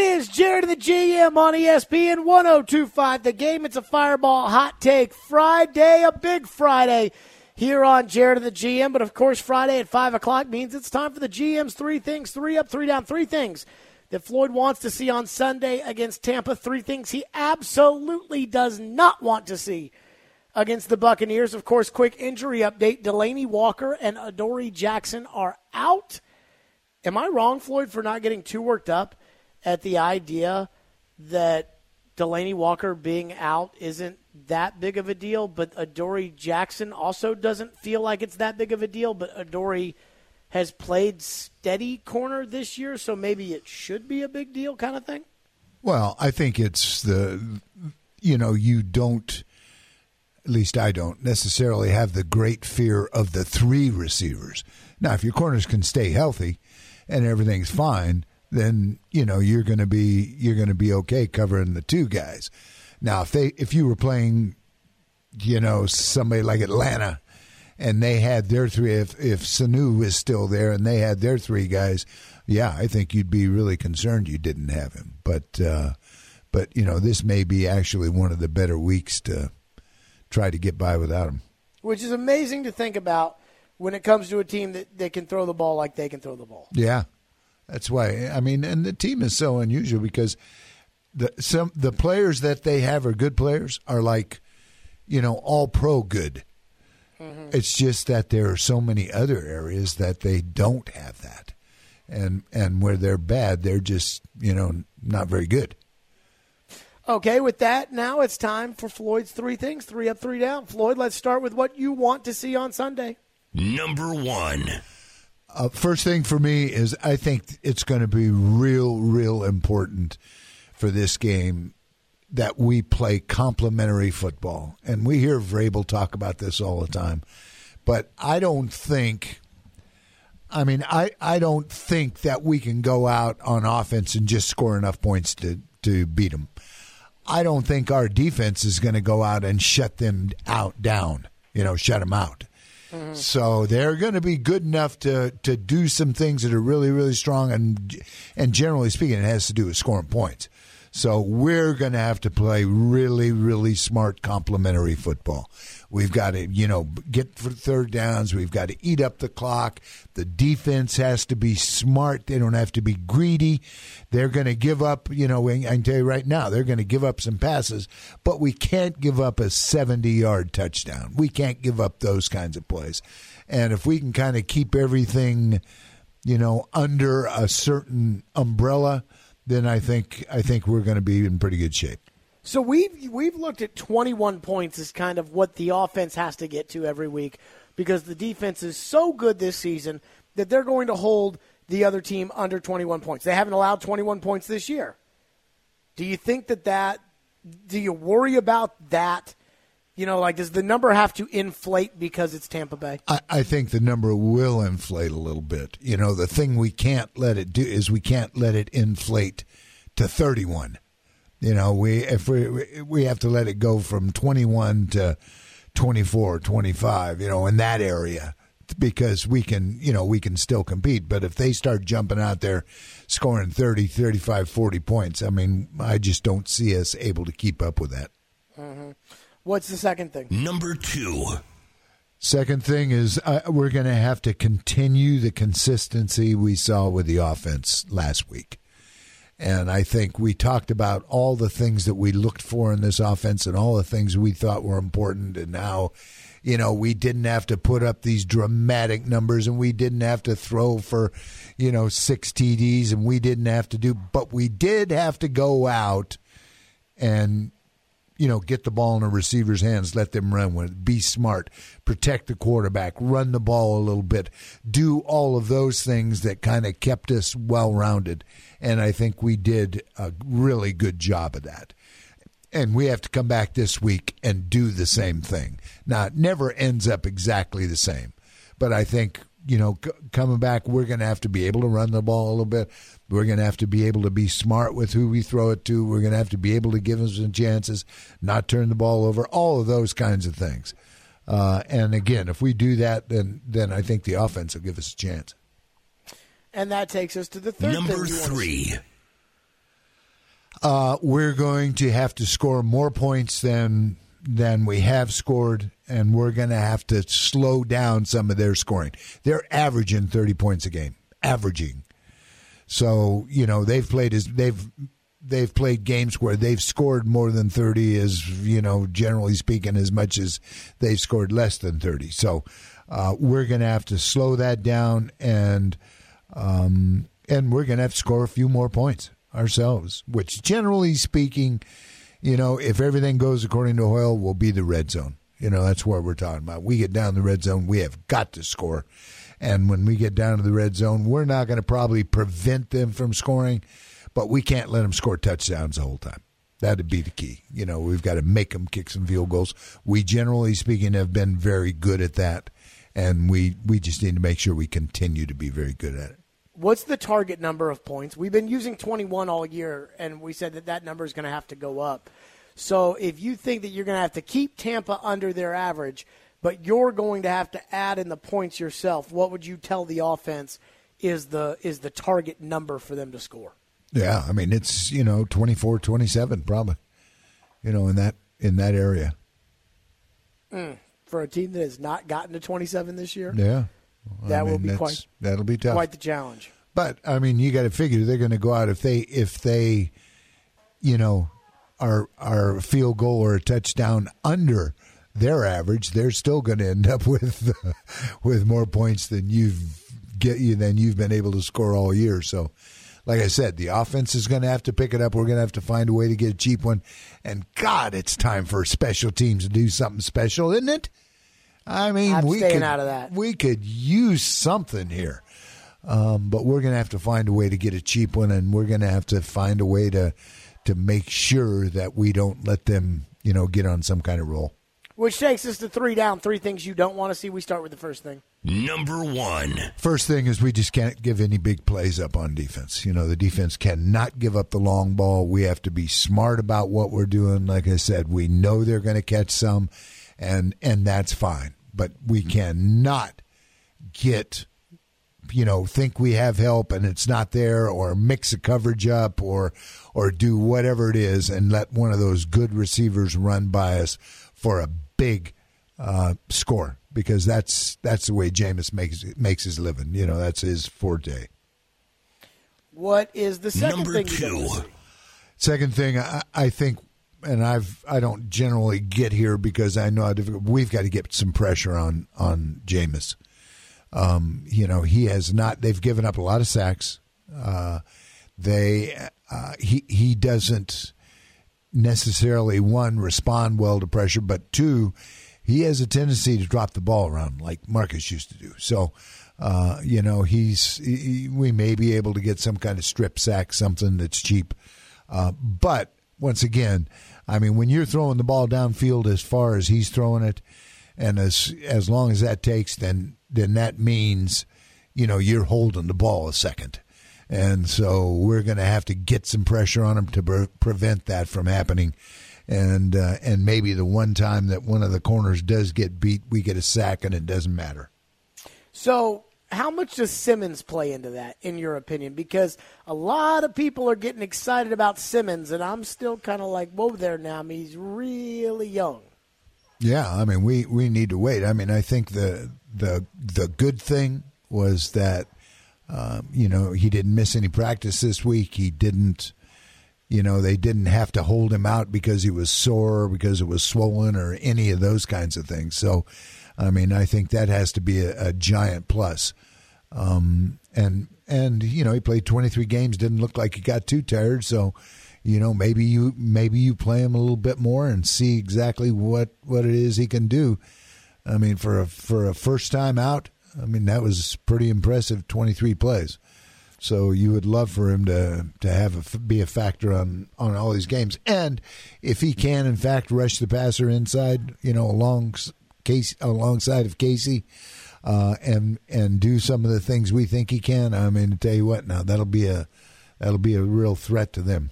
is Jared and the GM on ESPN 1025. The game, it's a fireball hot take Friday, a big Friday here on Jared and the GM. But of course, Friday at 5 o'clock means it's time for the GM's three things, three up, three down, three things that Floyd wants to see on Sunday against Tampa, three things he absolutely does not want to see against the Buccaneers. Of course, quick injury update Delanie Walker and Adoree Jackson are out. Am I wrong, Floyd, for not getting too worked up at the idea that Delanie Walker being out isn't that big of a deal, but Adoree Jackson also doesn't feel like it's that big of a deal, but Adoree has played steady corner this year, so maybe it should be a big deal kind of thing? Well, I think it's the, you know, you don't, at least I don't necessarily have the great fear of the three receivers. Now, if your corners can stay healthy and everything's fine, then you know you're going to be you're going to be okay covering the two guys. Now, if they if you were playing, you know, somebody like Atlanta, and they had their three, if if Sanu was still there and they had their three guys, yeah, I think you'd be really concerned you didn't have him. But uh, but you know, this may be actually one of the better weeks to try to get by without him. Which is amazing to think about when it comes to a team that, that can throw the ball like they can throw the ball. Yeah, that's why. I mean, and the team is so unusual because the some the players that they have are good players are like, you know, all pro good. Mm-hmm. It's just that there are so many other areas that they don't have that, and and where they're bad, they're just you know not very good. Okay, with that, now it's time for Floyd's three things, three up, three down. Floyd, let's start with what you want to see on Sunday. Number one. Uh, first thing for me is I think it's going to be real, real important for this game that we play complementary football. And we hear Vrabel talk about this all the time. But I don't think I mean, I, I don't think that we can go out on offense and just score enough points to, to beat them. I don't think our defense is going to go out and shut them out down, you know, shut them out. Mm-hmm. So they're going to be good enough to to do some things that are really really strong and and generally speaking it has to do with scoring points. So we're going to have to play really, really smart complementary football. We've got to, you know, get for third downs. We've got to eat up the clock. The defense has to be smart. They don't have to be greedy. They're going to give up, you know, I can tell you right now, they're going to give up some passes, but we can't give up a 70 yard touchdown. We can't give up those kinds of plays. And if we can kind of keep everything, you know, under a certain umbrella, then I think I think we're going to be in pretty good shape. So we've we've looked at 21 points as kind of what the offense has to get to every week because the defense is so good this season that they're going to hold the other team under 21 points. They haven't allowed 21 points this year. Do you think that that do you worry about that you know, like does the number have to inflate because it's Tampa Bay? I, I, think the number will inflate a little bit. You know, the thing we can't let it do is we can't let it inflate to 31. You know, we if we we have to let it go from 21 to 24, 25, you know, in that area because we can, you know, we can still compete. But if they start jumping out there scoring 30, 35, 40 points, I mean, I just don't see us able to keep up with that. Mm-hmm. What's the second thing? Number two. Second thing is uh, we're going to have to continue the consistency we saw with the offense last week. And I think we talked about all the things that we looked for in this offense and all the things we thought were important. And now, you know, we didn't have to put up these dramatic numbers and we didn't have to throw for, you know, six TDs and we didn't have to do, but we did have to go out and you know, get the ball in a receiver's hands, let them run with it, be smart, protect the quarterback, run the ball a little bit, do all of those things that kind of kept us well rounded. And I think we did a really good job of that. And we have to come back this week and do the same thing. Now, it never ends up exactly the same, but I think you know, c- coming back, we're going to have to be able to run the ball a little bit. We're going to have to be able to be smart with who we throw it to. We're going to have to be able to give them some chances, not turn the ball over, all of those kinds of things. Uh, and again, if we do that, then then I think the offense will give us a chance. And that takes us to the third number three. Uh, we're going to have to score more points than than we have scored, and we're going to have to slow down some of their scoring. They're averaging thirty points a game, averaging. So you know they've played as they've they've played games where they've scored more than 30 as you know generally speaking as much as they've scored less than 30 so uh, we're going to have to slow that down and um, and we're going to have to score a few more points ourselves which generally speaking you know if everything goes according to Hoyle will be the red zone. You know that's what we're talking about. We get down the red zone we have got to score and when we get down to the red zone we're not going to probably prevent them from scoring but we can't let them score touchdowns the whole time. That'd be the key. You know, we've got to make them kick some field goals. We generally speaking have been very good at that, and we we just need to make sure we continue to be very good at it. What's the target number of points? We've been using 21 all year, and we said that that number is going to have to go up. So if you think that you're going to have to keep Tampa under their average, but you're going to have to add in the points yourself, what would you tell the offense is the is the target number for them to score? Yeah, I mean it's you know 24, 27 probably, you know in that in that area. Mm, for a team that has not gotten to 27 this year, yeah, that I mean, will be quite that'll be tough, quite the challenge. But I mean, you got to figure they're going to go out if they if they, you know, are are field goal or a touchdown under their average, they're still going to end up with with more points than you've get you than you've been able to score all year. So like I said, the offense is going to have to pick it up. We're going to have to find a way to get a cheap one. And God, it's time for special teams to do something special, isn't it? I mean, I'm we could, out of that. we could use something here. Um, but we're going to have to find a way to get a cheap one, and we're going to have to find a way to to make sure that we don't let them, you know, get on some kind of roll. Which takes us to three down. Three things you don't want to see. We start with the first thing. Number one. First thing is we just can't give any big plays up on defense. You know, the defense cannot give up the long ball. We have to be smart about what we're doing. Like I said, we know they're going to catch some, and and that's fine. But we cannot get you know think we have help and it's not there or mix a coverage up or or do whatever it is and let one of those good receivers run by us for a big uh, score because that's that's the way Jameis makes makes his living. You know, that's his forte. What is the second Number thing? Two. Second thing, I, I think, and I've I don't generally get here because I know how difficult. We've got to get some pressure on on Jameis. Um, you know, he has not. They've given up a lot of sacks. Uh, they uh, he he doesn't necessarily one respond well to pressure, but two, he has a tendency to drop the ball around like Marcus used to do. So, uh, you know, he's he, we may be able to get some kind of strip sack, something that's cheap. Uh, but once again, I mean, when you're throwing the ball downfield as far as he's throwing it, and as as long as that takes, then then that means, you know, you're holding the ball a second. And so we're going to have to get some pressure on him to pre- prevent that from happening. And uh, and maybe the one time that one of the corners does get beat, we get a sack and it doesn't matter. So how much does Simmons play into that, in your opinion? Because a lot of people are getting excited about Simmons, and I'm still kind of like, whoa there now. I mean, he's really young. Yeah, I mean, we, we need to wait. I mean, I think the the the good thing was that um, you know, he didn't miss any practice this week. He didn't, you know, they didn't have to hold him out because he was sore, because it was swollen, or any of those kinds of things. So, I mean, I think that has to be a, a giant plus. Um, and and you know, he played 23 games, didn't look like he got too tired. So, you know, maybe you maybe you play him a little bit more and see exactly what what it is he can do. I mean, for a for a first time out I mean, that was pretty impressive. Twenty three plays. So you would love for him to to have a, be a factor on on all these games, and if he can, in fact, rush the passer inside, you know, along Casey alongside of Casey, uh, and and do some of the things we think he can. I mean, tell you what, now that'll be a that'll be a real threat to them.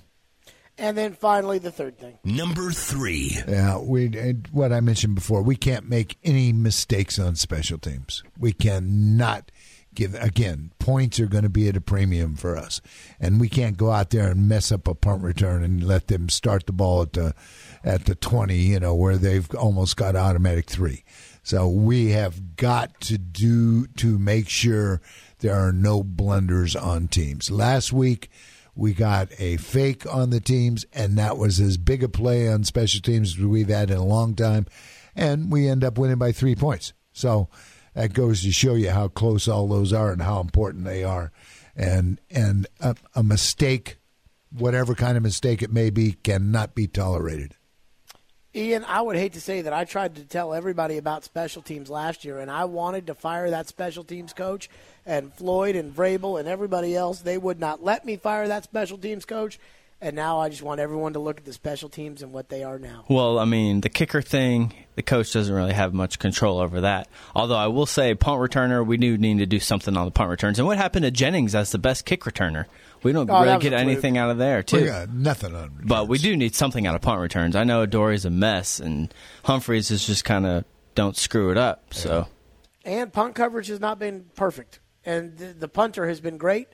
And then finally, the third thing. Number three. Yeah, we what I mentioned before. We can't make any mistakes on special teams. We cannot give again points are going to be at a premium for us, and we can't go out there and mess up a punt return and let them start the ball at the at the twenty, you know, where they've almost got automatic three. So we have got to do to make sure there are no blunders on teams. Last week we got a fake on the teams, and that was as big a play on special teams as we've had in a long time, and we end up winning by three points. So that goes to show you how close all those are and how important they are. And and a, a mistake, whatever kind of mistake it may be, cannot be tolerated. Ian, I would hate to say that I tried to tell everybody about special teams last year, and I wanted to fire that special teams coach, and Floyd and Vrabel and everybody else, they would not let me fire that special teams coach. And now I just want everyone to look at the special teams and what they are now. Well, I mean, the kicker thing, the coach doesn't really have much control over that. Although I will say, punt returner, we do need to do something on the punt returns. And what happened to Jennings as the best kick returner? We don't Oh, really get anything out of there, too. We got nothing on. Returns. But we do need something out of punt returns. I know Dory's a mess, and Humphreys is just kind of don't screw it up. So And punt coverage has not been perfect. And the, the punter has been great,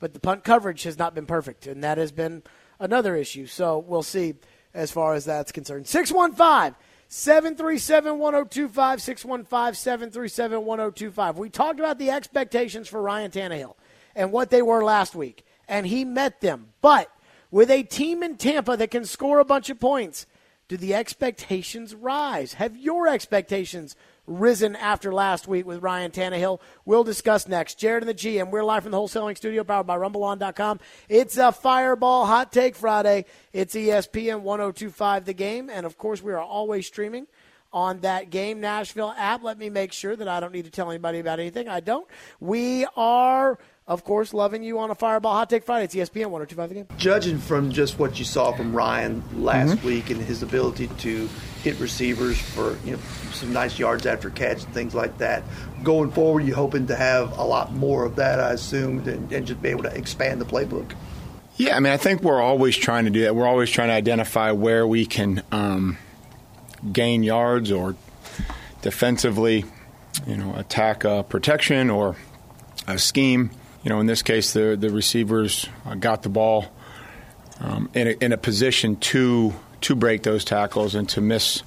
but the punt coverage has not been perfect. And that has been another issue. So we'll see as far as that's concerned. 615 737 1025. 615 737 1025. We talked about the expectations for Ryan Tannehill and what they were last week, and he met them. But with a team in Tampa that can score a bunch of points, do the expectations rise? Have your expectations risen after last week with Ryan Tannehill? We'll discuss next. Jared and the GM. We're live from the wholesaling studio powered by RumbleOn.com. It's a Fireball Hot Take Friday. It's ESPN 1025 The Game. And of course, we are always streaming on that Game Nashville app. Let me make sure that I don't need to tell anybody about anything. I don't. We are, of course, loving you on a Fireball Hot Take Friday. It's ESPN 1025 The Game. Judging from just what you saw from Ryan last week and his ability to hit receivers for you know some nice yards after catch and things like that, going forward, you're hoping to have a lot more of that, I assumed, and, and just be able to expand the playbook. Yeah, I mean, I think we're always trying to do that. We're always trying to identify where we can um, gain yards or defensively, you know, attack a protection or a scheme. You know, in this case, the the receivers uh, got the ball um, in, a, in a position to to break those tackles and to miss,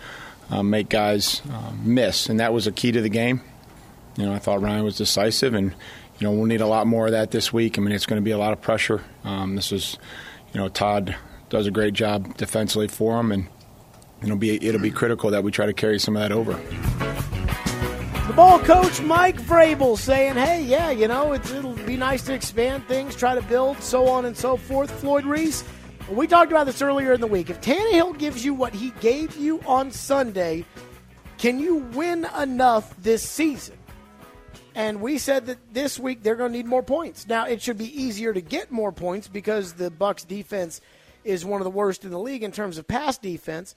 uh, make guys uh, miss, and that was a key to the game. You know, I thought Ryan was decisive, and you know we'll need a lot more of that this week. I mean, it's going to be a lot of pressure. Um, this is, you know, Todd does a great job defensively for him, and it'll be it'll be critical that we try to carry some of that over. The ball coach, Mike Vrabel, saying, hey, yeah, you know, it'll be nice to expand things, try to build, so on and so forth. Floyd Reese, we talked about this earlier in the week. If Tannehill gives you what he gave you on Sunday, can you win enough this season? And we said that this week they're going to need more points. Now it should be easier to get more points because the Bucks defense is one of the worst in the league in terms of pass defense.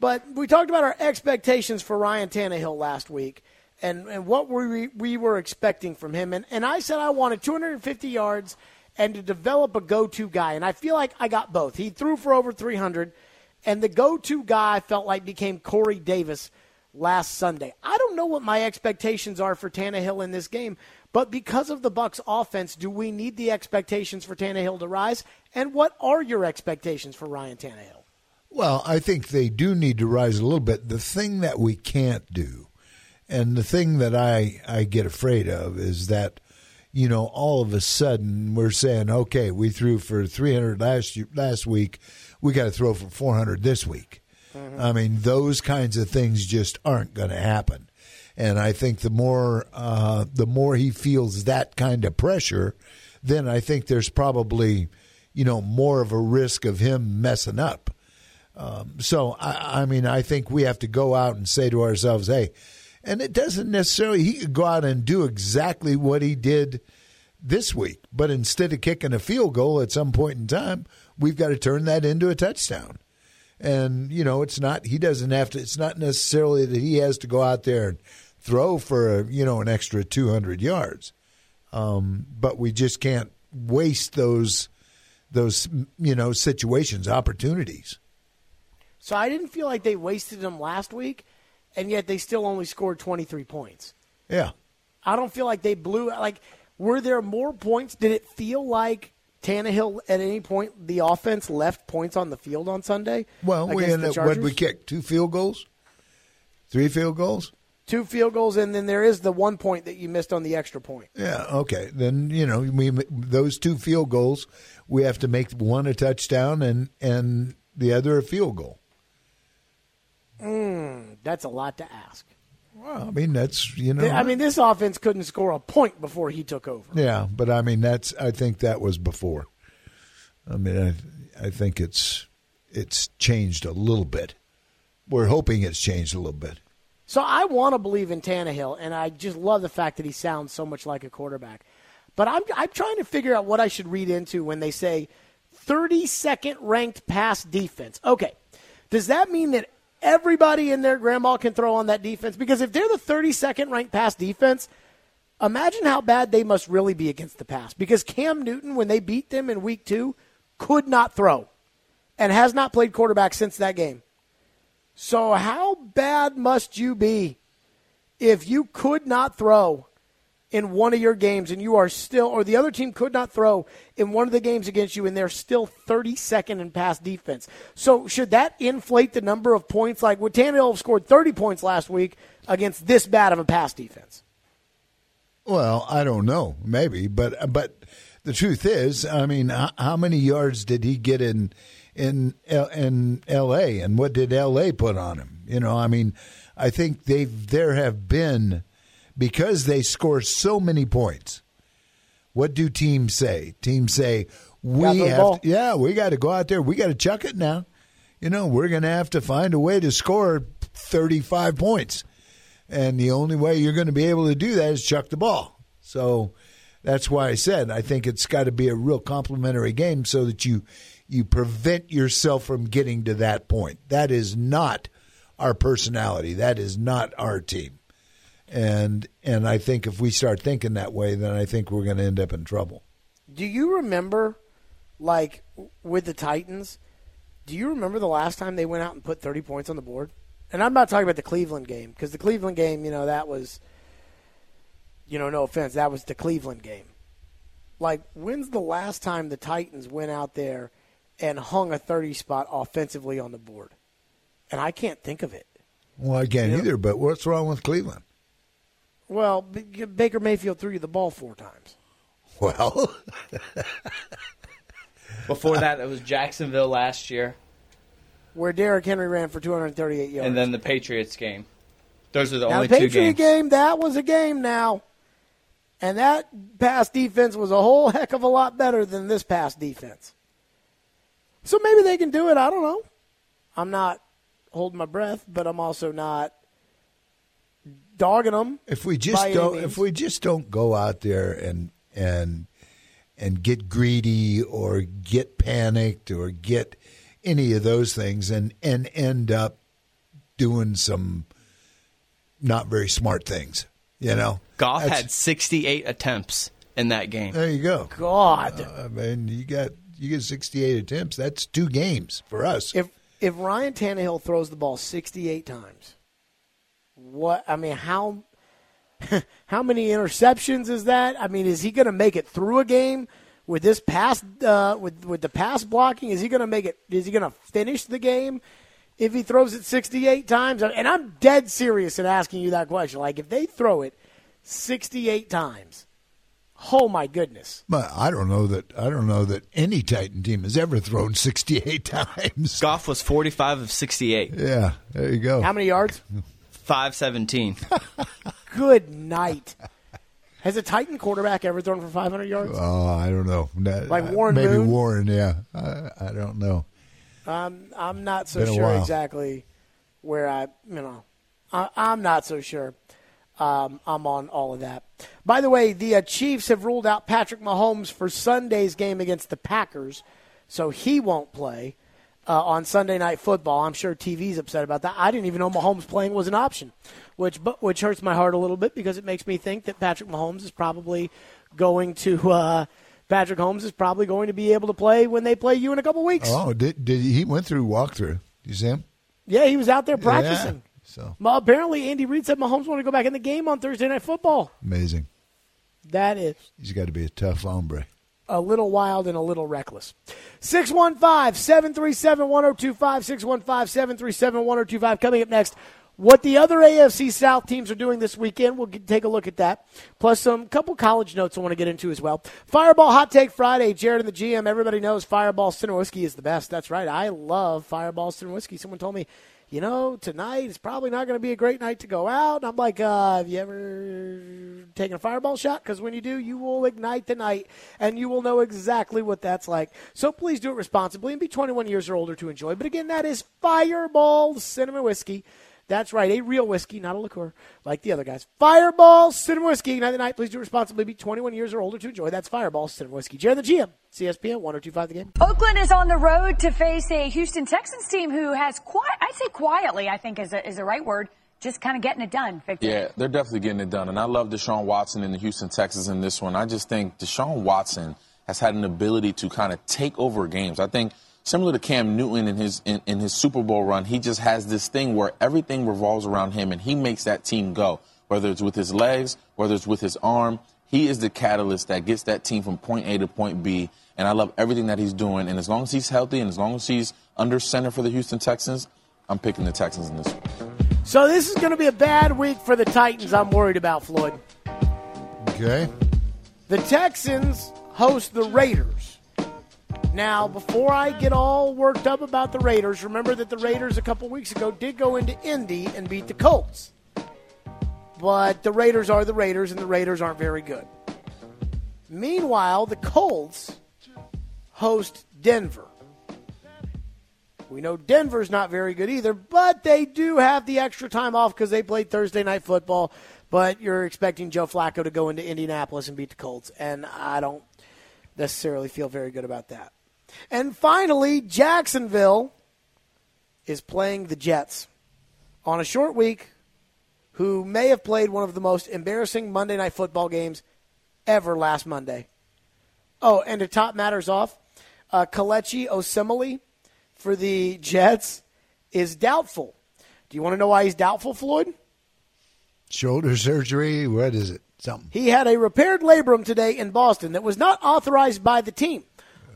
But we talked about our expectations for Ryan Tannehill last week and, and what we, we were expecting from him. And, and I said I wanted 250 yards and to develop a go to guy. And I feel like I got both. He threw for over 300, and the go to guy I felt like became Corey Davis last Sunday. I don't know what my expectations are for Tannehill in this game, but because of the Bucks offense, do we need the expectations for Tannehill to rise? And what are your expectations for Ryan Tannehill? Well, I think they do need to rise a little bit. The thing that we can't do, and the thing that I, I get afraid of, is that, you know, all of a sudden we're saying, okay, we threw for 300 last year, last week, we got to throw for 400 this week. I mean, those kinds of things just aren't going to happen. And I think the more uh, the more he feels that kind of pressure, then I think there's probably, you know, more of a risk of him messing up. Um, so I, I mean, I think we have to go out and say to ourselves, "Hey," and it doesn't necessarily. He could go out and do exactly what he did this week, but instead of kicking a field goal at some point in time, we've got to turn that into a touchdown. And you know, it's not. He doesn't have to. It's not necessarily that he has to go out there and throw for a, you know an extra two hundred yards. Um, but we just can't waste those those you know situations, opportunities. So I didn't feel like they wasted them last week, and yet they still only scored 23 points. Yeah. I don't feel like they blew like Were there more points? Did it feel like Tannehill at any point the offense left points on the field on Sunday? Well, we ended up, what did we kick? Two field goals? Three field goals? Two field goals, and then there is the one point that you missed on the extra point. Yeah, okay. Then, you know, we those two field goals, we have to make one a touchdown and and the other a field goal. Mm, that's a lot to ask. Well, I mean, that's, you know. I mean, this offense couldn't score a point before he took over. Yeah, but I mean that's I think that was before. I mean I I think it's it's changed a little bit. We're hoping it's changed a little bit. So I want to believe in Tannehill, and I just love the fact that he sounds so much like a quarterback. But I'm I'm trying to figure out what I should read into when they say 32nd ranked pass defense. Okay, does that mean that everybody in their grandma can throw on that defense? Because if they're the 32nd ranked pass defense, imagine how bad they must really be against the pass. Because Cam Newton, when they beat them in Week Two, could not throw, and has not played quarterback since that game. So, how bad must you be if you could not throw in one of your games and you are still, or the other team could not throw in one of the games against you and they're still 32nd in pass defense? So, should that inflate the number of points? Like, would Tannehill have scored 30 points last week against this bad of a pass defense? Well, I don't know, maybe, but but the truth is, I mean, how many yards did he get in in uh, L- in L.A. and what did L.A. put on him? You know, I mean, I think they've there have been because they score so many points. What do teams say? Teams say we have, to, yeah, we got to go out there. We got to chuck it now. You know, we're going to have to find a way to score thirty-five points and the only way you're going to be able to do that is chuck the ball. So that's why I said I think it's got to be a real complementary game so that you you prevent yourself from getting to that point. That is not our personality. That is not our team. And and I think if we start thinking that way, then I think we're going to end up in trouble. Do you remember, like, with the Titans, do you remember the last time they went out and put 30 points on the board? And I'm not talking about the Cleveland game, because the Cleveland game, you know, that was, you know, no offense, that was the Cleveland game. Like, when's the last time the Titans went out there and hung a 30 spot offensively on the board? And I can't think of it. Well, I can't Yeah. either. But what's wrong with Cleveland? Well, Baker Mayfield threw you the ball four times. Well, Before that, it was Jacksonville last year, Where Derrick Henry ran for 238 yards. and then the Patriots game. Those are the Now, only the two games. game, that was a game now. And that pass defense was a whole heck of a lot better than this pass defense. So maybe they can do it. I don't know. I'm not holding my breath, but I'm also not dogging them. if we just by don't if we just don't go out there and and and get greedy or get panicked or get any of those things and and end up doing some not very smart things you know Goff That's- had 68 attempts in that game. there you go God. Uh, i mean you got you get 68 attempts that's two games for us if if Ryan Tannehill throws the ball 68 times, what I mean, how how many interceptions is that? I mean, is he going to make it through a game with this pass uh, with with the pass blocking? Is he going to make it? Is he going to finish the game if he throws it 68 times? And I'm dead serious in asking you that question. Like, if they throw it 68 times, oh my goodness. but i don't know that i don't know that any titan team has ever thrown 68 times Goff was 45 of 68, yeah there you go How many yards? 517. Good night. Has a Titan quarterback ever thrown for 500 yards? Oh, I don't know. That- Like Warren Maybe Moon? Warren, yeah. I, I don't know. I'm not so Been sure while. exactly where I, you know, I, I'm not so sure. Um, I'm on all of that. By the way, the uh, Chiefs have ruled out Patrick Mahomes for Sunday's game against the Packers, so he won't play uh, on Sunday Night Football. I'm sure TV's upset about that. I didn't even know Mahomes playing was an option, which but, which hurts my heart a little bit because it makes me think that Patrick Mahomes is probably going to. Uh, Patrick Holmes is probably going to be able to play when they play you in a couple weeks. Oh, did did he went through walkthrough? You see him? Yeah, he was out there practicing. Yeah. So Well, apparently, Andy Reid said Mahomes want to go back in the game on Thursday Night Football. amazing. That is He's got to be a tough hombre. A little wild and a little reckless. 615 737 1025. 615 737 1025. Coming up next, what the other AFC South teams are doing this weekend. We'll get, take a look at that. Plus, some couple college notes I want to get into as well. Fireball Hot Take Friday. Jared and the GM. Everybody knows Fireball Cinnamon Whiskey is the best. That's right. I love Fireball Cinnamon Whiskey. Someone told me you know, tonight is probably not going to be a great night to go out. And I'm like, uh, have you ever taken a fireball shot? Because when you do, you will ignite the night and you will know exactly what that's like. So please do it responsibly and be 21 years or older to enjoy. But again, that is Fireball Cinnamon Whiskey. That's right, a real whiskey, not a liqueur like the other guys. Fireball Cinnamon Whiskey. Ignite the night. Please do it responsibly. Be 21 years or older to enjoy. That's Fireball Cinnamon Whiskey. Jared the GM, ESPN 1025 the game. Oakland is on the road to face a Houston Texans team who has quite, I'd say quietly, I think is a, is the right word, just kind of getting it done, Victor. Yeah, they're definitely getting it done. And I love Deshaun Watson and the Houston Texans in this one. I just think Deshaun Watson has had an ability to kind of take over games. I think similar to Cam Newton in his in, in, his Super Bowl run, he just has this thing where everything revolves around him and he makes that team go. Whether it's with his legs, whether it's with his arm, he is the catalyst that gets that team from point A to point B. And I love everything that he's doing. And as long as he's healthy and as long as he's under center for the Houston Texans, I'm picking the Texans in this one. So this is going to be a bad week for the Titans. I'm worried about Floyd. Okay. The Texans host the Raiders. Now, before I get all worked up about the Raiders, remember that the Raiders a couple weeks ago did go into Indy and beat the Colts. But the Raiders are the Raiders, and the Raiders aren't very good. Meanwhile, the Colts host Denver. We know Denver's not very good either, but they do have the extra time off because they played Thursday night football. But you're expecting Joe Flacco to go into Indianapolis and beat the Colts, and I don't necessarily feel very good about that. And finally, Jacksonville is playing the Jets on a short week, who may have played one of the most embarrassing Monday night football games ever last Monday. Oh, and to top matters off, uh, Kelechi Osemele for the Jets is doubtful. Do you want to know why he's doubtful, Floyd? Shoulder surgery. What is it? Something. He had a repaired labrum today in Boston that was not authorized by the team.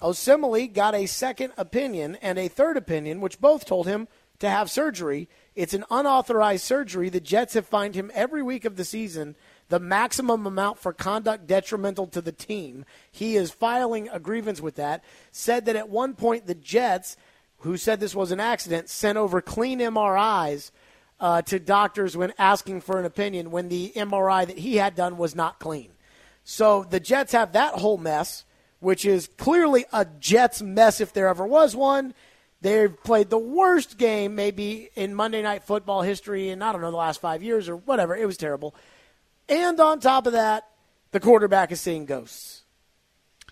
Osemele got a second opinion and a third opinion, which both told him to have surgery. It's an unauthorized surgery. The Jets have fined him every week of the season the maximum amount for conduct detrimental to the team. He is filing a grievance with that. Said that at one point the Jets, who said this was an accident, sent over clean MRIs uh, to doctors when asking for an opinion when the MRI that he had done was not clean. So the Jets have that whole mess, which is clearly a Jets mess if there ever was one. They've played the worst game maybe in Monday Night Football history in, I don't know, the last five years or whatever. It was terrible. And on top of that, the quarterback is seeing ghosts.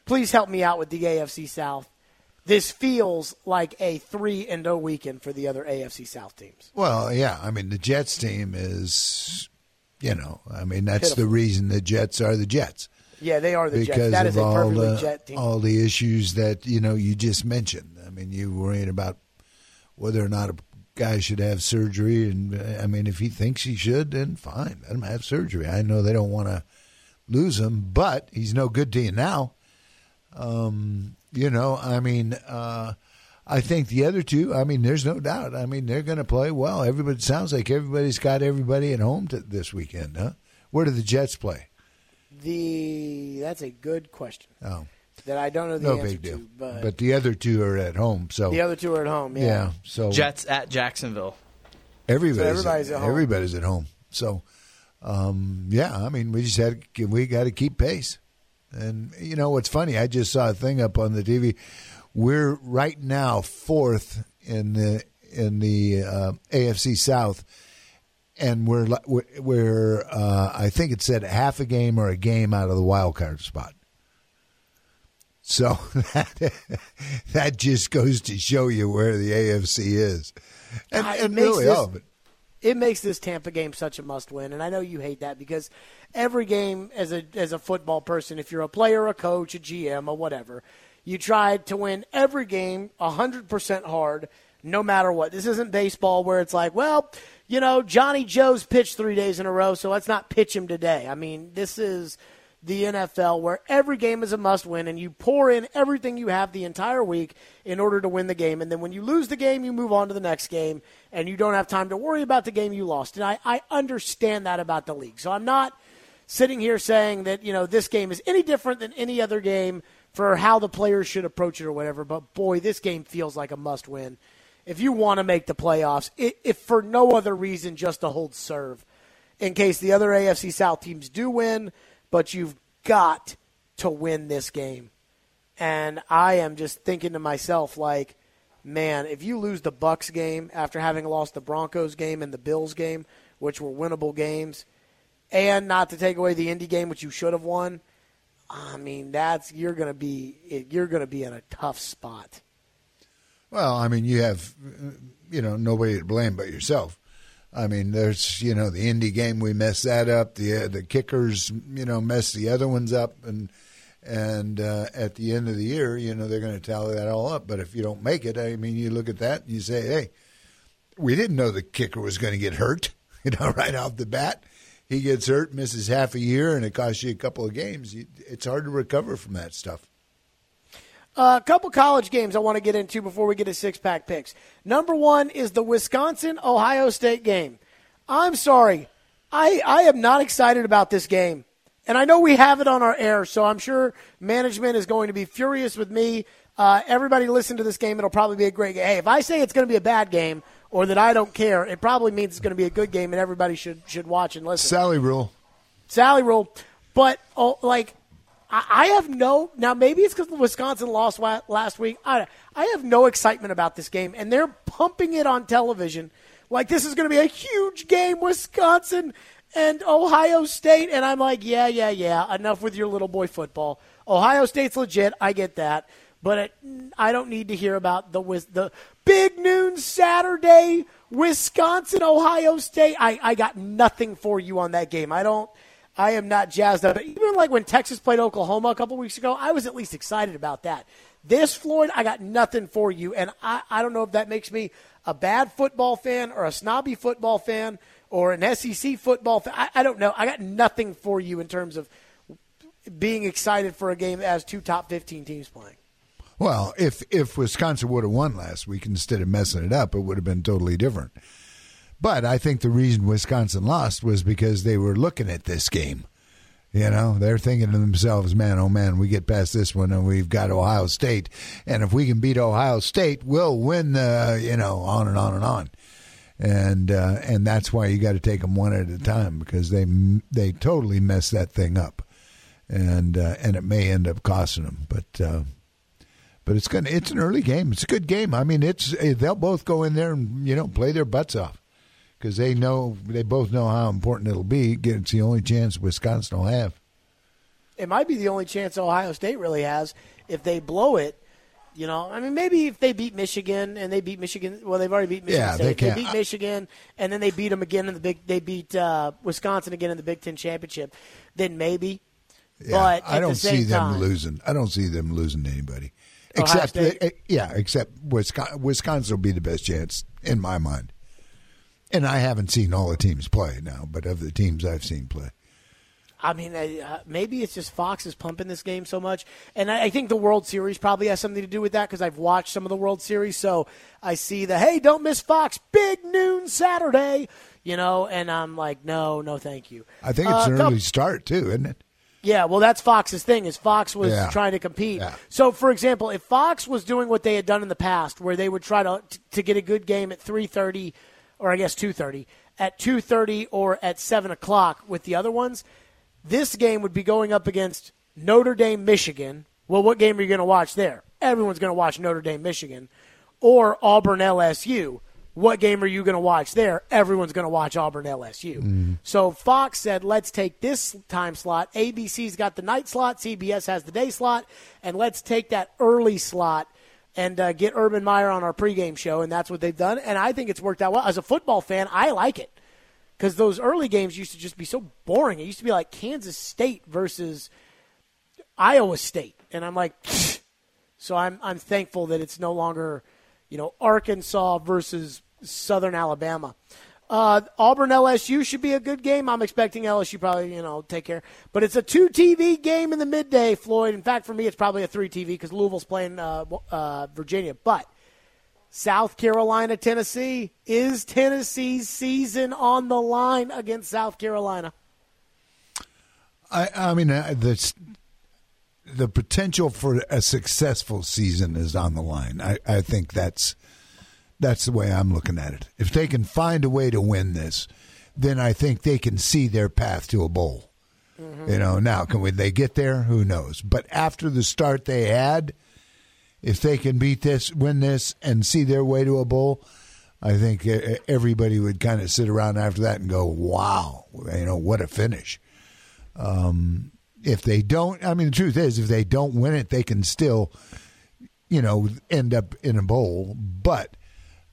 Please help me out with the AFC South. This feels like a 3 and 0 weekend for the other AFC South teams. Well, yeah. I mean, the Jets team is, you know, I mean, that's Pitiful. the reason the Jets are the Jets. Yeah, they are the Jets. because That of is a all perfectly the Jet team. all the issues that you know you just mentioned. I mean, you worrying about whether or not a guy should have surgery, and I mean, if he thinks he should, then fine, let him have surgery. I know they don't want to lose him, but he's no good to you now. Um, you know, I mean, uh, I think the other two. I mean, there's no doubt. I mean, they're going to play well. Everybody sounds like everybody's got everybody at home to, this weekend, huh? Where do the Jets play? The that's a good question Oh. that I don't know the no answer big deal. to, but, but the other two are at home, so the other two are at home. Yeah. yeah. So Jets at Jacksonville. everybody's, So everybody's at home. everybody's at home. So um, yeah, I mean, we just had we got to keep pace. And you know what's funny? I just saw a thing up on the TV. We're right now fourth in the in the uh, AFC South, and we're we're, we're uh, I think it said half a game or a game out of the wild card spot. So that that just goes to show you where the AFC is, and, God, it and makes really this- all of it. it makes this Tampa game such a must win, and I know you hate that because every game as a as a football person, if you're a player, a coach, a GM, or whatever, you try to win every game hundred percent hard, no matter what. This isn't baseball where it's like, well, you know, Johnny Joe's pitched three days in a row, so let's not pitch him today. I mean, this is the NFL where every game is a must win and you pour in everything you have the entire week in order to win the game. And then when you lose the game, you move on to the next game and you don't have time to worry about the game you lost. And I, I understand that about the league. So I'm not sitting here saying that, you know, this game is any different than any other game for how the players should approach it or whatever. But boy, this game feels like a must win. If you want to make the playoffs, if for no other reason just to hold serve in case the other AFC South teams do win, but you've got to win this game. And I am just thinking to myself, like, man, if you lose the Bucks game after having lost the Broncos game and the Bills game, which were winnable games, and not to take away the Indy game, which you should have won, I mean, that's you're to be you're going to be in a tough spot. Well, I mean, you have you know nobody to blame but yourself. I mean, there's you know the Indy game we messed that up. The uh, the kickers you know messed the other ones up, and and uh, at the end of the year, you know they're going to tally that all up. But if you don't make it, I mean, you look at that and you say, hey, we didn't know the kicker was going to get hurt. You know, right off the bat, he gets hurt, misses half a year, and it costs you a couple of games. It's hard to recover from that stuff. Uh, a couple college games I want to get into before we get to six pack picks. Number one is the Wisconsin Ohio State game. I'm sorry, I I am not excited about this game, and I know we have it on our air, so I'm sure management is going to be furious with me. Uh, everybody listen to this game; it'll probably be a great game. Hey, if I say it's going to be a bad game or that I don't care, it probably means it's going to be a good game, and everybody should should watch and listen. Sally rule. Sally rule. But oh, like I have no now. Maybe it's because Wisconsin lost last week. I I have no excitement about this game, and they're pumping it on television like this is going to be a huge game. Wisconsin and Ohio State, and I'm like, yeah, yeah, yeah. Enough with your little boy football. Ohio State's legit. I get that, but it, I don't need to hear about the the big noon Saturday Wisconsin Ohio State. I I got nothing for you on that game. I don't. I am not jazzed up. Even like when Texas played Oklahoma a couple weeks ago, I was at least excited about that. This, Floyd, I got nothing for you. And I, I don't know if that makes me a bad football fan or a snobby football fan or an SEC football fan. I, I don't know. I got nothing for you in terms of being excited for a game as two top 15 teams playing. Well, if if Wisconsin would have won last week instead of messing it up, it would have been totally different. But I think the reason Wisconsin lost was because they were looking at this game. You know, they're thinking to themselves, man, oh man, we get past this one and we've got Ohio State. And if we can beat Ohio State, we'll win the, you know, on and on and on. And uh, and that's why you got to take them one at a time because they they totally mess that thing up, and uh, and it may end up costing them. But uh, but it's gonna it's an early game. It's a good game. I mean, it's they'll both go in there and you know play their butts off because they know they both know how important it'll be. It's the only chance Wisconsin will have. It might be the only chance Ohio State really has if they blow it. You know, I mean, maybe if they beat Michigan and they beat Michigan, well, they've already beat Michigan yeah, State. They, can. they beat Michigan and then they beat them again in the big. They beat uh, Wisconsin again in the Big Ten championship. Then maybe. Yeah, but I don't the see them time, losing. I don't see them losing to anybody. Ohio Except, State? yeah, except Wisconsin, Wisconsin will be the best chance in my mind. And I haven't seen all the teams play now, but of the teams I've seen play. I mean, uh, maybe it's just Fox is pumping this game so much, and I, I think the World Series probably has something to do with that because I've watched some of the World Series, so I see the hey, don't miss Fox, big noon Saturday, you know, and I'm like, no, no, thank you. I think it's Uh, an early start too, isn't it? Yeah, well, that's Fox's thing. Is Fox was Yeah. trying to compete. Yeah. So, for example, if Fox was doing what they had done in the past, where they would try to to get a good game at three thirty, or I guess two thirty, at two thirty or at seven o'clock with the other ones, this game would be going up against Notre Dame, Michigan. Well, what game are you going to watch there? Everyone's going to watch Notre Dame, Michigan, or Auburn, LSU. What game are you going to watch there? Everyone's going to watch Auburn, LSU. Mm-hmm. So Fox said, let's take this time slot. ABC's got the night slot, CBS has the day slot, and let's take that early slot and uh, get Urban Meyer on our pregame show. And that's what they've done. And I think it's worked out well. As a football fan, I like it because those early games used to just be so boring. It used to be like Kansas State versus Iowa State, and I'm like, so I'm I'm thankful that it's no longer, you know, Arkansas versus Southern Alabama. Uh, Auburn LSU should be a good game. I'm expecting LSU probably, you know, take care. But it's a two TV game in the midday, Floyd. In fact, for me, it's probably a three TV because Louisville's playing uh, uh, Virginia. But South Carolina, Tennessee is Tennessee's season on the line against South Carolina. I, I mean, uh, the the potential for a successful season is on the line. I, I think that's that's the way I'm looking at it. If they can find a way to win this, then I think they can see their path to a bowl. You know, now can we, they get there? Who knows? But after the start they had, if they can beat this, win this, and see their way to a bowl, I think everybody would kind of sit around after that and go, "Wow, you know what a finish." Um, if they don't, I mean, the truth is, if they don't win it, they can still, you know, end up in a bowl. But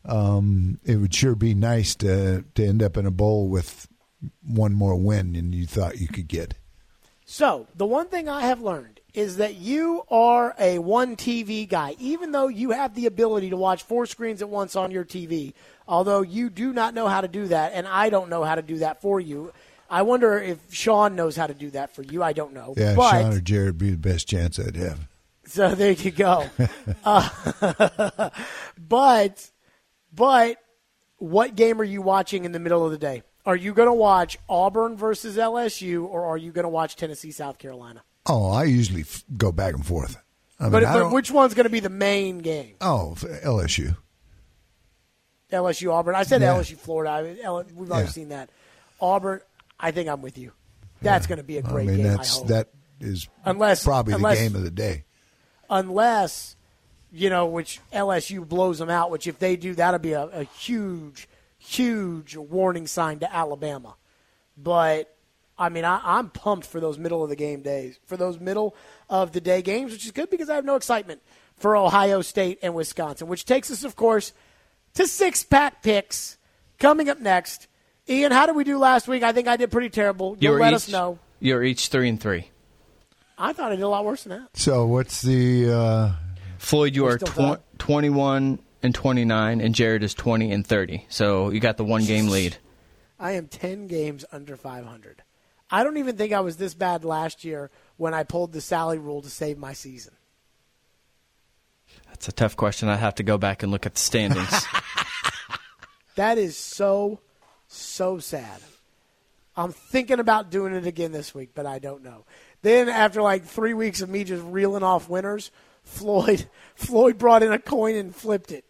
um, it would sure be nice to to end up in a bowl with one more win than you thought you could get. So, the one thing I have learned is that you are a one TV guy, even though you have the ability to watch four screens at once on your TV. Although you do not know how to do that, and I don't know how to do that for you. I wonder if Sean knows how to do that for you. I don't know. Yeah, but, Sean or Jared would be the best chance I'd have. So there you go. uh, but, but, what game are you watching in the middle of the day? Are you going to watch Auburn versus LSU, or are you going to watch Tennessee South Carolina? Oh, I usually f- go back and forth. I mean, But, but which one's going to be the main game? Oh, LSU. LSU Auburn. I said Yeah. LSU Florida. I mean, L- we've already Yeah. seen that. Auburn. I think I'm with you. That's going to be a great I mean, game. that's I hope. that is Unless- probably unless- the game of the day. unless you know which LSU blows them out. Which if they do, that'll be a, a huge, huge warning sign to Alabama. But I mean, I, I'm pumped for those middle of the game days, for those middle of the day games, which is good because I have no excitement for Ohio State and Wisconsin. Which takes us, of course, to six pack picks coming up next. Ian, how did we do last week? I think I did pretty terrible. You'll You're let each, us know. You're each three and three. I thought I did a lot worse than that. So what's the? Uh, Floyd, you We're are tw- 21 and 29, and Jared is 20 and 30. So you got the one game lead. I am 10 games under 500. I don't even think I was this bad last year when I pulled the Sally rule to save my season. That's a tough question. I have to go back and look at the standings. That is so, so sad. I'm thinking about doing it again this week, but I don't know. Then after like three weeks of me just reeling off winners, Floyd Floyd brought in a coin and flipped it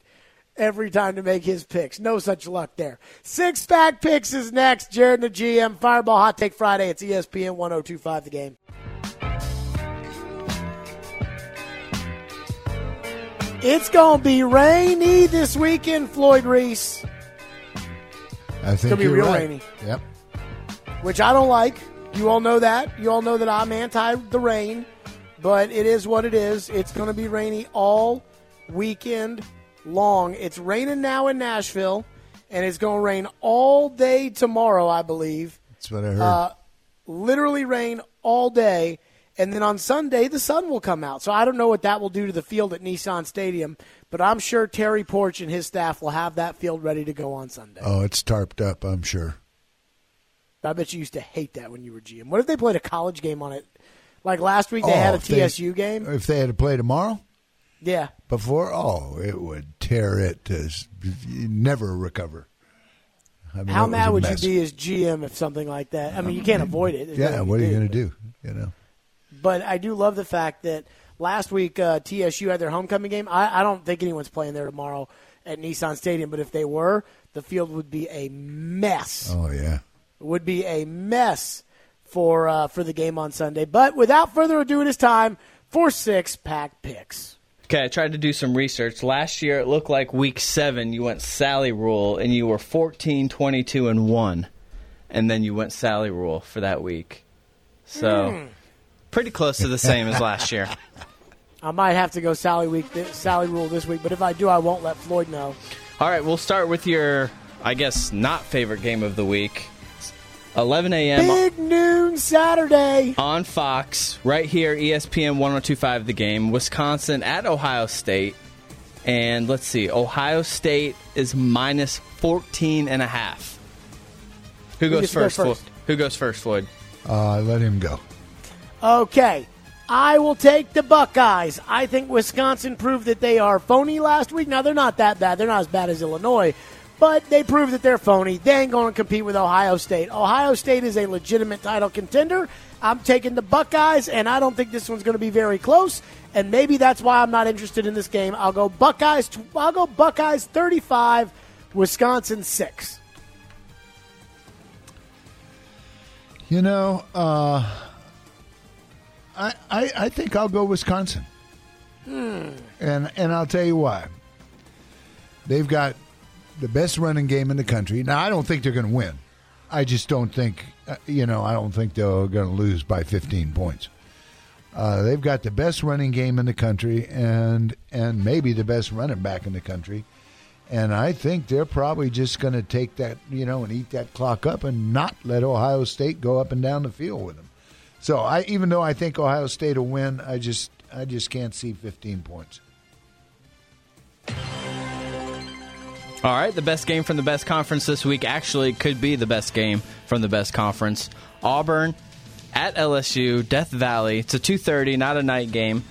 every time to make his picks. No such luck there. Six pack picks is next. Jared and the GM Fireball Hot Take Friday. It's ESPN 1025 the game. It's going to be rainy this weekend, Floyd Reese, I think it's gonna be real right. rainy. Yep. which I don't like. You all know that. You all know that I'm anti the rain, but it is what it is. It's going to be rainy all weekend long. It's raining now in Nashville, and it's going to rain all day tomorrow, I believe. That's what I heard. Uh, literally rain all day. And then on Sunday, the sun will come out. So I don't know what that will do to the field at Nissan Stadium, but I'm sure Terry Porch and his staff will have that field ready to go on Sunday. oh, it's tarped up. I'm sure. I bet you used to hate that when you were GM. What if they played a college game on it? Like last week, they had a Oh, if they- TSU game. If they had to play tomorrow Yeah. before, oh, it would tear it to never recover. I mean, How mad would mess. you be as GM if something like that? I mean, you can't avoid it. There's Yeah, what are you going to do? You know. But I do love the fact that last week uh, TSU had their homecoming game. I, I don't think anyone's playing there tomorrow at Nissan Stadium, but if they were, the field would be a mess. Oh yeah. would be a mess for uh, for the game on Sunday. But without further ado, it is time for six pack picks. Okay, I tried to do some research. Last year, it looked like week seven, you went Sally Rule, and you were 14, 22, and 1. And then you went Sally Rule for that week. So, pretty close to the same as last year. I might have to go Sally week, Sally rule this week, but if I do, I won't let Floyd know. All right, we'll start with your, I guess, not favorite game of the week. 11 a.m. Big noon Saturday. on Fox, right here, ESPN 1025 The Game. Wisconsin at Ohio State. And let's see, Ohio State is minus 14 and a half. Who goes gets to go first? first? Floyd? Who goes first, Floyd? Uh, let him go. Okay. I will take the Buckeyes. I think Wisconsin proved that they are phony last week. Now, they're not that bad. They're not as bad as Illinois, but they proved that they're phony. They ain't going to compete with Ohio State. Ohio State is a legitimate title contender. I'm taking the Buckeyes, and I don't think this one's going to be very close. And maybe that's why I'm not interested in this game. I'll go Buckeyes. I'll go Buckeyes 35, Wisconsin 6. You know, uh, I, I I think I'll go Wisconsin, and and I'll tell you why. They've got the best running game in the country. Now I don't think they're going to win. I just don't think uh, you know. I don't think they're going to lose by 15 points. Uh, they've got the best running game in the country, and and maybe the best running back in the country. And I think they're probably just going to take that, you know, and eat that clock up and not let Ohio State go up and down the field with them. So I, even though I think Ohio State will win, I just, I just can't see 15 points. All right, the best game from the best conference this week actually could be the best game from the best conference. Auburn at LSU, Death Valley. It's a 2:30, not a night game,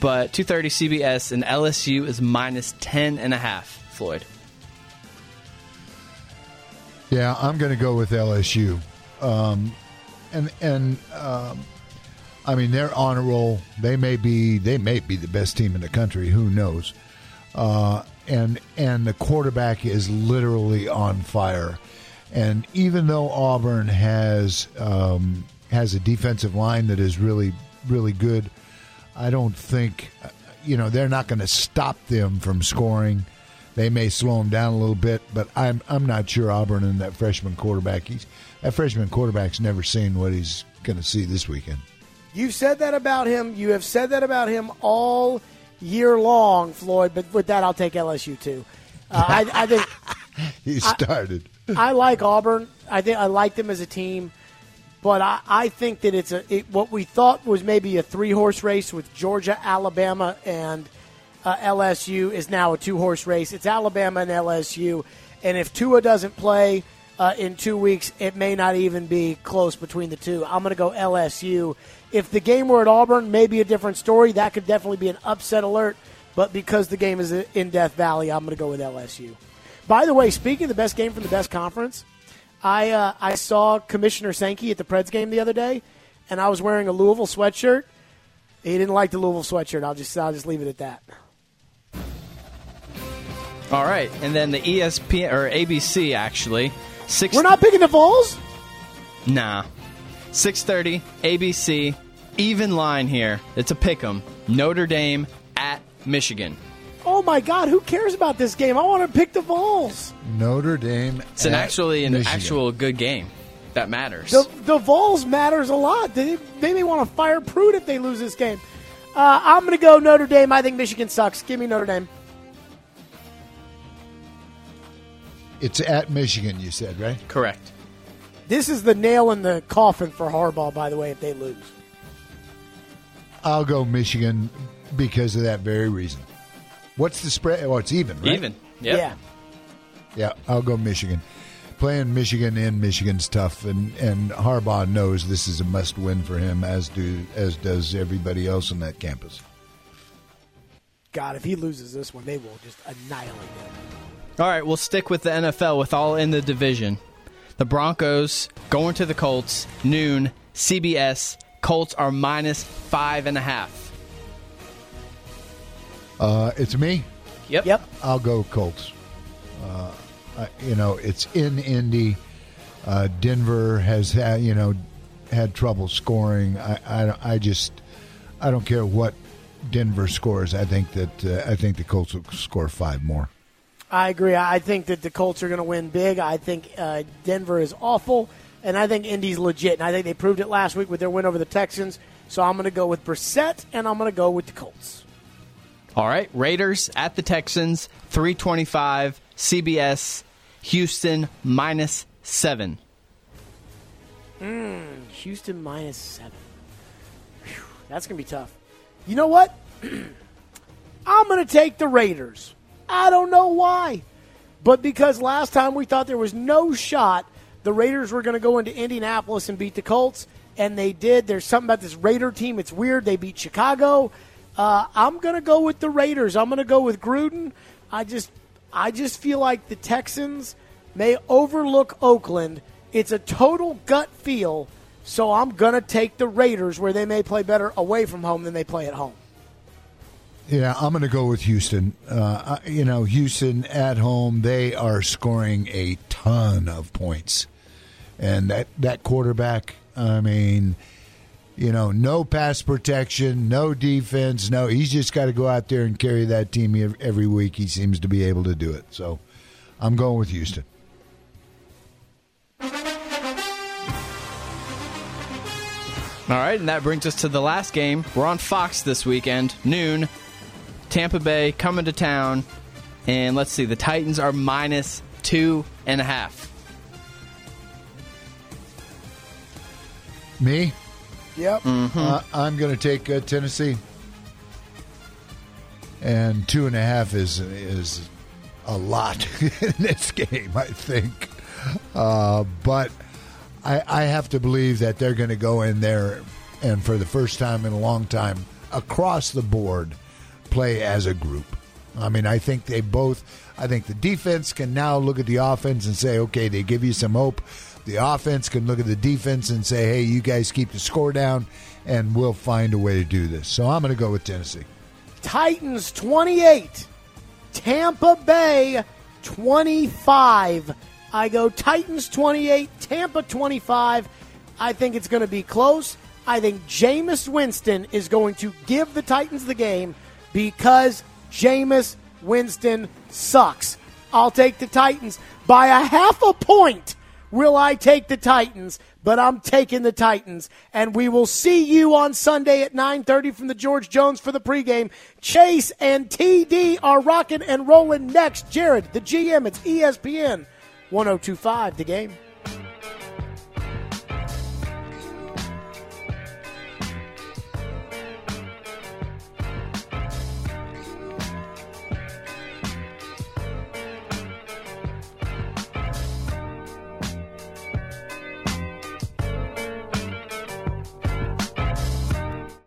but 2:30 CBS and LSU is minus 10 and a half. Floyd. Yeah, I'm going to go with LSU. Um, and and um, I mean they're on a roll. They may be they may be the best team in the country. Who knows? Uh, and and the quarterback is literally on fire. And even though Auburn has um, has a defensive line that is really really good, I don't think you know they're not going to stop them from scoring. They may slow them down a little bit, but I'm I'm not sure Auburn and that freshman quarterback. He's that freshman quarterback's never seen what he's going to see this weekend. You've said that about him. You have said that about him all year long, Floyd. But with that, I'll take LSU too. Uh, I, I think He started. I like Auburn. I think I like them as a team, but I, I think that it's a it, what we thought was maybe a three horse race with Georgia, Alabama, and uh, LSU is now a two horse race. It's Alabama and LSU, and if Tua doesn't play uh, in two weeks, it may not even be close between the two. I'm going to go LSU. If the game were at Auburn, maybe a different story. That could definitely be an upset alert. But because the game is in Death Valley, I'm going to go with LSU. By the way, speaking of the best game from the best conference, I uh, I saw Commissioner Sankey at the Preds game the other day, and I was wearing a Louisville sweatshirt. He didn't like the Louisville sweatshirt. I'll just I'll just leave it at that. All right, and then the ESPN or ABC actually. Six, We're not picking the Vols. Nah. 6:30 ABC even line here. It's a pick 'em. Notre Dame at Michigan. Oh my God! Who cares about this game? I want to pick the Vols. Notre Dame. It's an at actually an Michigan. actual good game. That matters. The the Vols matters a lot. They, they may want to fire Pruitt if they lose this game. Uh, I'm going to go Notre Dame. I think Michigan sucks. Give me Notre Dame. It's at Michigan. You said right. Correct. This is the nail in the coffin for Harbaugh. By the way, if they lose, I'll go Michigan because of that very reason. What's the spread? Oh, it's even. Right? Even. Yep. yeah. Yeah, I'll go Michigan. Playing Michigan in Michigan's tough, and, and Harbaugh knows this is a must win for him, as do as does everybody else on that campus. God, if he loses this one, they will just annihilate him. All right, we'll stick with the NFL with all in the division. The Broncos going to the Colts noon. CBS Colts are minus five and a half. Uh, it's me. Yep. Yep. I'll go Colts. Uh, I, you know, it's in Indy. Uh, Denver has had, you know had trouble scoring. I, I, I just I don't care what Denver scores. I think that uh, I think the Colts will score five more. I agree. I think that the Colts are going to win big. I think uh, Denver is awful, and I think Indy's legit. And I think they proved it last week with their win over the Texans. So I'm going to go with Brissett, and I'm going to go with the Colts. All right, Raiders at the Texans, 325, CBS, Houston minus seven. Houston minus seven. Whew, that's going to be tough. You know what? I'm going to take the Raiders. I don't know why. But because last time we thought there was no shot the Raiders were going to go into Indianapolis and beat the Colts, and they did. There's something about this Raider team. It's weird. They beat Chicago. Uh, I'm going to go with the Raiders. I'm going to go with Gruden. I just, I just feel like the Texans may overlook Oakland. It's a total gut feel, so I'm going to take the Raiders where they may play better away from home than they play at home. Yeah, I'm going to go with Houston. Uh, you know, Houston at home, they are scoring a ton of points. And that, that quarterback, I mean, you know, no pass protection, no defense, no. He's just got to go out there and carry that team every week. He seems to be able to do it. So I'm going with Houston. All right, and that brings us to the last game. We're on Fox this weekend, noon. Tampa Bay coming to town. And let's see, the Titans are minus two and a half. Me? Yep. Mm-hmm. Uh, I'm going to take uh, Tennessee. And two and a half is is a lot in this game, I think. Uh, but I, I have to believe that they're going to go in there and for the first time in a long time across the board play as a group. I mean, I think they both. I think the defense can now look at the offense and say, okay, they give you some hope. The offense can look at the defense and say, hey, you guys keep the score down, and we'll find a way to do this. So I'm going to go with Tennessee. Titans 28, Tampa Bay 25. I go Titans 28, Tampa 25. I think it's going to be close. I think Jameis Winston is going to give the Titans the game because Jameis Winston sucks. I'll take the Titans by a half a point. Will I take the Titans? But I'm taking the Titans, and we will see you on Sunday at 9:30 from the George Jones for the pregame. Chase and TD are rocking and rolling next. Jared, the GM, it's ESPN 1025 the game.